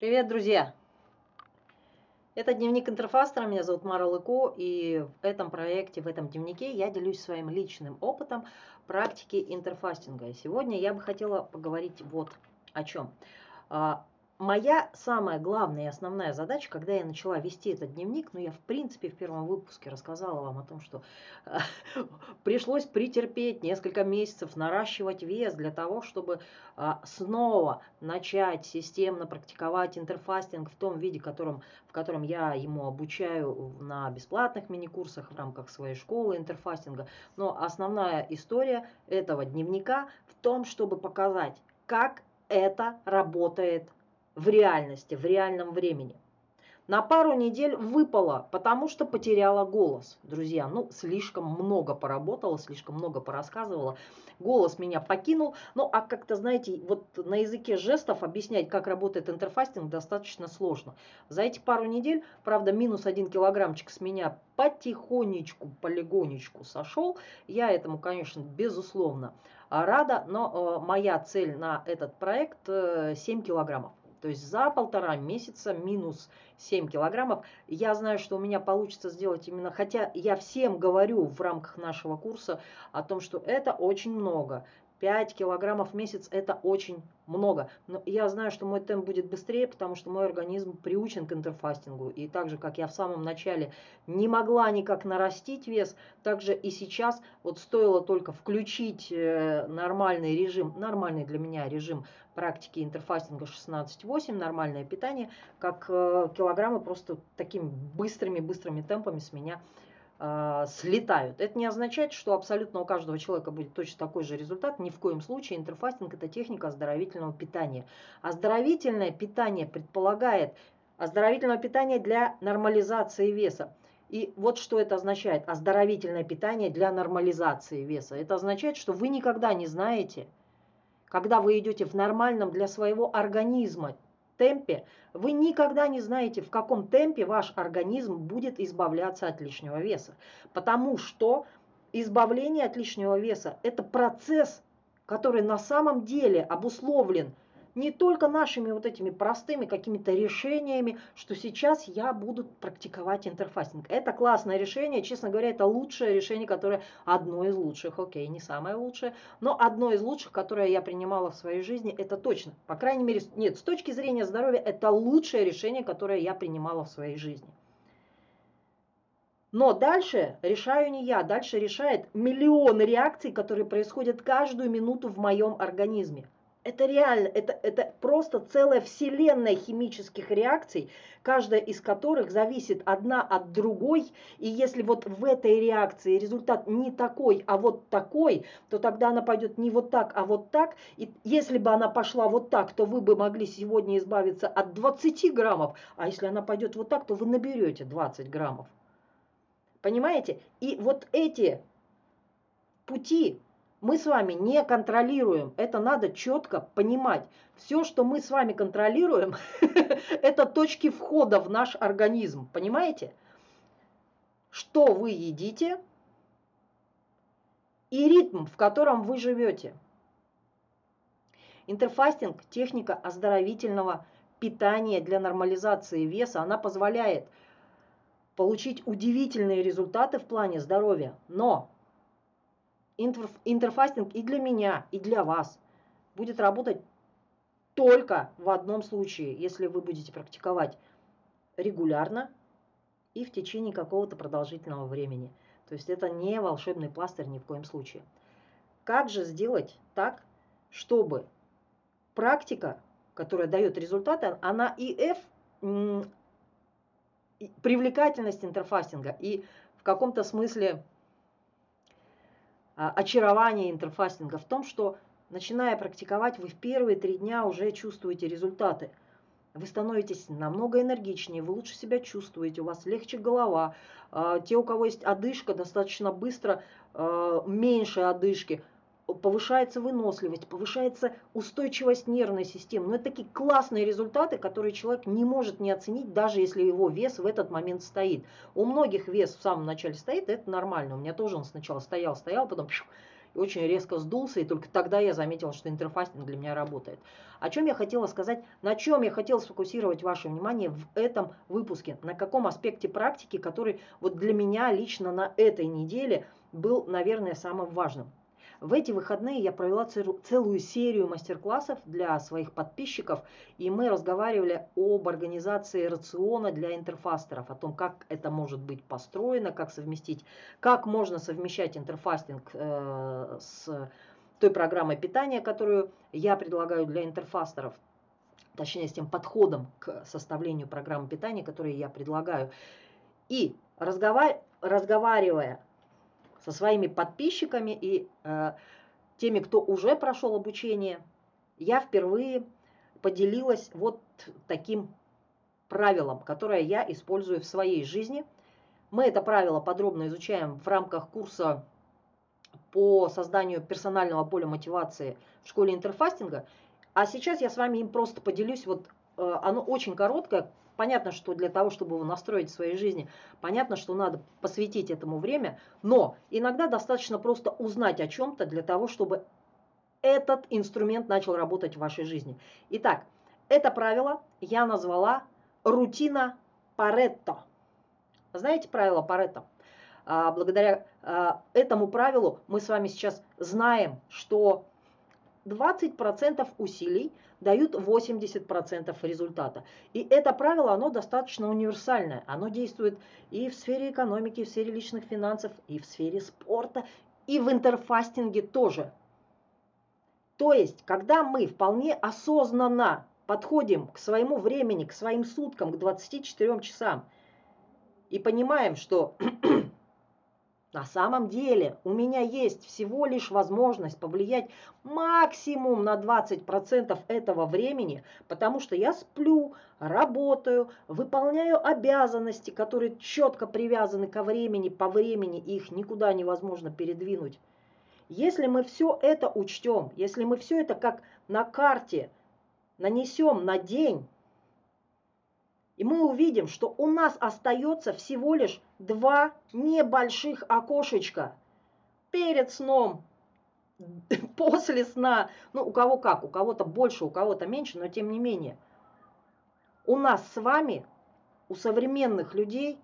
Привет, друзья! Это дневник интерфастера, меня зовут Мара Лыко, и в этом проекте, в этом дневнике я делюсь своим личным опытом практики интерфастинга. сегодня я бы хотела поговорить вот о чем. А, моя самая главная и основная задача, когда я начала вести этот дневник, ну я в принципе в первом выпуске рассказала вам о том, что э, пришлось претерпеть несколько месяцев, наращивать вес для того, чтобы э, снова начать системно практиковать интерфастинг в том виде, которым, в котором я ему обучаю на бесплатных мини-курсах в рамках своей школы интерфастинга. Но основная история этого дневника в том, чтобы показать, как это работает в реальности, в реальном времени. На пару недель выпала, потому что потеряла голос. Друзья, ну, слишком много поработала, слишком много порассказывала. Голос меня покинул. Ну, а как-то, знаете, вот на языке жестов объяснять, как работает интерфастинг, достаточно сложно. За эти пару недель, правда, минус один килограммчик с меня потихонечку, полигонечку сошел. Я этому, конечно, безусловно рада, но э, моя цель на этот проект э, 7 килограммов. То есть за полтора месяца минус 7 килограммов. Я знаю, что у меня получится сделать именно, хотя я всем говорю в рамках нашего курса о том, что это очень много. 5 килограммов в месяц это очень много. Но я знаю, что мой темп будет быстрее, потому что мой организм приучен к интерфастингу. И так же, как я в самом начале не могла никак нарастить вес, так же и сейчас вот стоило только включить э, нормальный режим, нормальный для меня режим практики интерфастинга 16-8, нормальное питание, как э, килограммы просто такими быстрыми-быстрыми темпами с меня слетают. Это не означает, что абсолютно у каждого человека будет точно такой же результат. Ни в коем случае интерфастинг – это техника оздоровительного питания. Оздоровительное питание предполагает оздоровительное питание для нормализации веса. И вот что это означает, оздоровительное питание для нормализации веса. Это означает, что вы никогда не знаете, когда вы идете в нормальном для своего организма темпе, вы никогда не знаете, в каком темпе ваш организм будет избавляться от лишнего веса. Потому что избавление от лишнего веса – это процесс, который на самом деле обусловлен – не только нашими вот этими простыми какими-то решениями, что сейчас я буду практиковать интерфастинг. Это классное решение, честно говоря, это лучшее решение, которое одно из лучших, окей, не самое лучшее, но одно из лучших, которое я принимала в своей жизни, это точно. По крайней мере, нет, с точки зрения здоровья, это лучшее решение, которое я принимала в своей жизни. Но дальше решаю не я, дальше решает миллион реакций, которые происходят каждую минуту в моем организме. Это реально, это, это просто целая вселенная химических реакций, каждая из которых зависит одна от другой. И если вот в этой реакции результат не такой, а вот такой, то тогда она пойдет не вот так, а вот так. И если бы она пошла вот так, то вы бы могли сегодня избавиться от 20 граммов. А если она пойдет вот так, то вы наберете 20 граммов. Понимаете? И вот эти пути мы с вами не контролируем. Это надо четко понимать. Все, что мы с вами контролируем, это точки входа в наш организм. Понимаете? Что вы едите и ритм, в котором вы живете. Интерфастинг – техника оздоровительного питания для нормализации веса. Она позволяет получить удивительные результаты в плане здоровья. Но интерфастинг и для меня, и для вас будет работать только в одном случае, если вы будете практиковать регулярно и в течение какого-то продолжительного времени. То есть это не волшебный пластырь ни в коем случае. Как же сделать так, чтобы практика, которая дает результаты, она и F, привлекательность интерфастинга и в каком-то смысле очарование интерфастинга в том, что начиная практиковать, вы в первые три дня уже чувствуете результаты. Вы становитесь намного энергичнее, вы лучше себя чувствуете, у вас легче голова. А, те, у кого есть одышка, достаточно быстро, а, меньше одышки – повышается выносливость, повышается устойчивость нервной системы. Но ну, это такие классные результаты, которые человек не может не оценить, даже если его вес в этот момент стоит. У многих вес в самом начале стоит, это нормально. У меня тоже он сначала стоял, стоял, потом очень резко сдулся, и только тогда я заметила, что интерфастинг для меня работает. О чем я хотела сказать, на чем я хотела сфокусировать ваше внимание в этом выпуске, на каком аспекте практики, который вот для меня лично на этой неделе был, наверное, самым важным. В эти выходные я провела целую серию мастер-классов для своих подписчиков, и мы разговаривали об организации рациона для интерфастеров, о том, как это может быть построено, как совместить, как можно совмещать интерфастинг э, с той программой питания, которую я предлагаю для интерфастеров, точнее с тем подходом к составлению программы питания, которую я предлагаю. И разговар... разговаривая со своими подписчиками и э, теми, кто уже прошел обучение, я впервые поделилась вот таким правилом, которое я использую в своей жизни. Мы это правило подробно изучаем в рамках курса по созданию персонального поля мотивации в школе интерфастинга. А сейчас я с вами им просто поделюсь. Вот э, оно очень короткое, Понятно, что для того, чтобы его настроить в своей жизни, понятно, что надо посвятить этому время, но иногда достаточно просто узнать о чем-то для того, чтобы этот инструмент начал работать в вашей жизни. Итак, это правило я назвала рутина Паретто. Знаете правило Паретто? А, благодаря а, этому правилу мы с вами сейчас знаем, что 20% усилий дают 80% результата. И это правило, оно достаточно универсальное. Оно действует и в сфере экономики, и в сфере личных финансов, и в сфере спорта, и в интерфастинге тоже. То есть, когда мы вполне осознанно подходим к своему времени, к своим суткам, к 24 часам, и понимаем, что на самом деле у меня есть всего лишь возможность повлиять максимум на 20% этого времени, потому что я сплю, работаю, выполняю обязанности, которые четко привязаны ко времени, по времени, их никуда невозможно передвинуть. Если мы все это учтем, если мы все это как на карте нанесем на день, и мы увидим, что у нас остается всего лишь два небольших окошечка перед сном, после сна. Ну, у кого как, у кого-то больше, у кого-то меньше, но тем не менее. У нас с вами, у современных людей,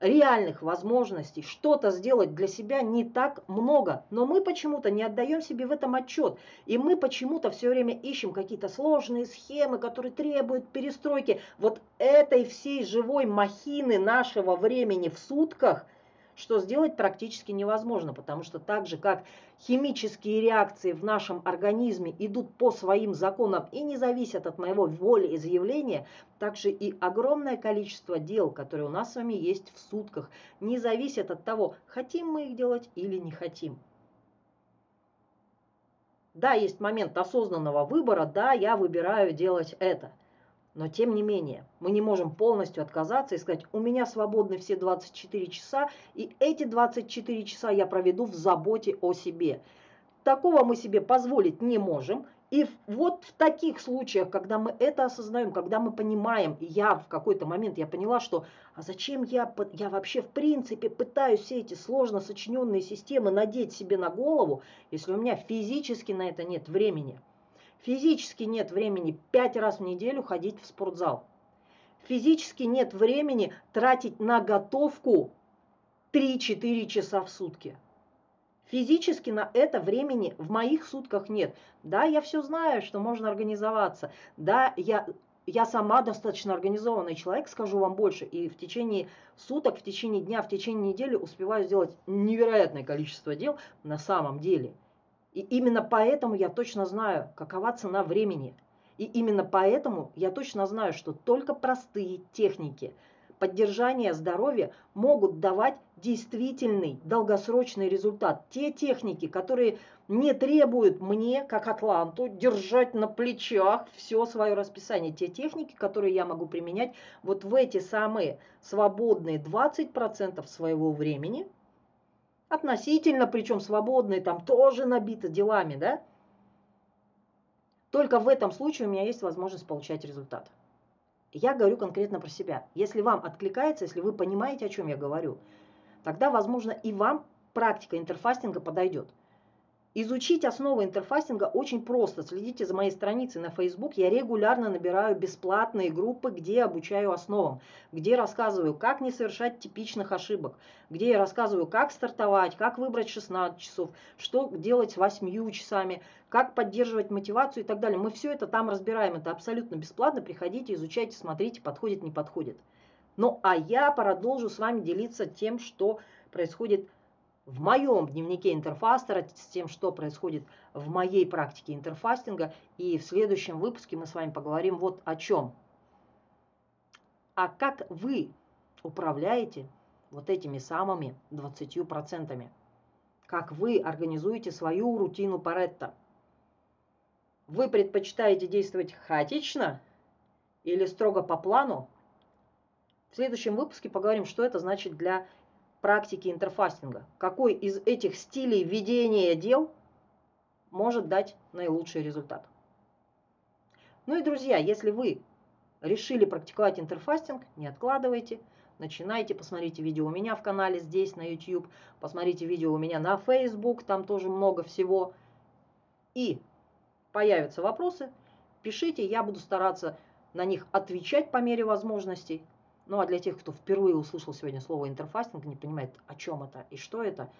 реальных возможностей что-то сделать для себя не так много. Но мы почему-то не отдаем себе в этом отчет. И мы почему-то все время ищем какие-то сложные схемы, которые требуют перестройки вот этой всей живой махины нашего времени в сутках – что сделать практически невозможно, потому что так же, как химические реакции в нашем организме идут по своим законам и не зависят от моего волеизъявления, так же и огромное количество дел, которые у нас с вами есть в сутках, не зависят от того, хотим мы их делать или не хотим. Да, есть момент осознанного выбора, да, я выбираю делать это – но тем не менее, мы не можем полностью отказаться и сказать, у меня свободны все 24 часа, и эти 24 часа я проведу в заботе о себе. Такого мы себе позволить не можем. И вот в таких случаях, когда мы это осознаем, когда мы понимаем, я в какой-то момент я поняла, что а зачем я, я вообще в принципе пытаюсь все эти сложно сочиненные системы надеть себе на голову, если у меня физически на это нет времени. Физически нет времени пять раз в неделю ходить в спортзал. Физически нет времени тратить на готовку 3-4 часа в сутки. Физически на это времени в моих сутках нет. Да, я все знаю, что можно организоваться. Да, я, я сама достаточно организованный человек, скажу вам больше. И в течение суток, в течение дня, в течение недели успеваю сделать невероятное количество дел на самом деле – и именно поэтому я точно знаю, какова цена времени. И именно поэтому я точно знаю, что только простые техники поддержания здоровья могут давать действительный долгосрочный результат. Те техники, которые не требуют мне, как атланту, держать на плечах все свое расписание. Те техники, которые я могу применять вот в эти самые свободные 20% своего времени – относительно, причем свободные, там тоже набиты делами, да? Только в этом случае у меня есть возможность получать результат. Я говорю конкретно про себя. Если вам откликается, если вы понимаете, о чем я говорю, тогда, возможно, и вам практика интерфастинга подойдет. Изучить основы интерфастинга очень просто. Следите за моей страницей на Facebook. Я регулярно набираю бесплатные группы, где обучаю основам, где рассказываю, как не совершать типичных ошибок, где я рассказываю, как стартовать, как выбрать 16 часов, что делать с 8 часами, как поддерживать мотивацию и так далее. Мы все это там разбираем. Это абсолютно бесплатно. Приходите, изучайте, смотрите, подходит, не подходит. Ну, а я продолжу с вами делиться тем, что происходит в моем дневнике интерфастера с тем, что происходит в моей практике интерфастинга. И в следующем выпуске мы с вами поговорим вот о чем. А как вы управляете вот этими самыми 20%? Как вы организуете свою рутину Паретта? Вы предпочитаете действовать хаотично или строго по плану? В следующем выпуске поговорим, что это значит для практики интерфастинга. Какой из этих стилей ведения дел может дать наилучший результат. Ну и, друзья, если вы решили практиковать интерфастинг, не откладывайте, начинайте, посмотрите видео у меня в канале здесь, на YouTube, посмотрите видео у меня на Facebook, там тоже много всего. И появятся вопросы, пишите, я буду стараться на них отвечать по мере возможностей. Ну а для тех, кто впервые услышал сегодня слово интерфастинг, не понимает, о чем это и что это,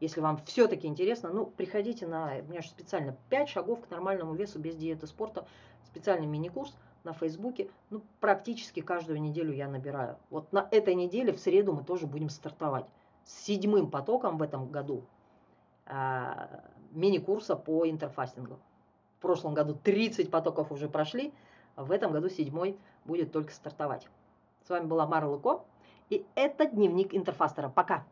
если вам все-таки интересно, ну, приходите на, у меня же специально 5 шагов к нормальному весу без диеты спорта, специальный мини-курс на Фейсбуке, ну, практически каждую неделю я набираю. Вот на этой неделе, в среду, мы тоже будем стартовать с седьмым потоком в этом году э, мини-курса по интерфастингу. В прошлом году 30 потоков уже прошли, в этом году седьмой будет только стартовать. С вами была Мара Луко, и это дневник интерфастера. Пока!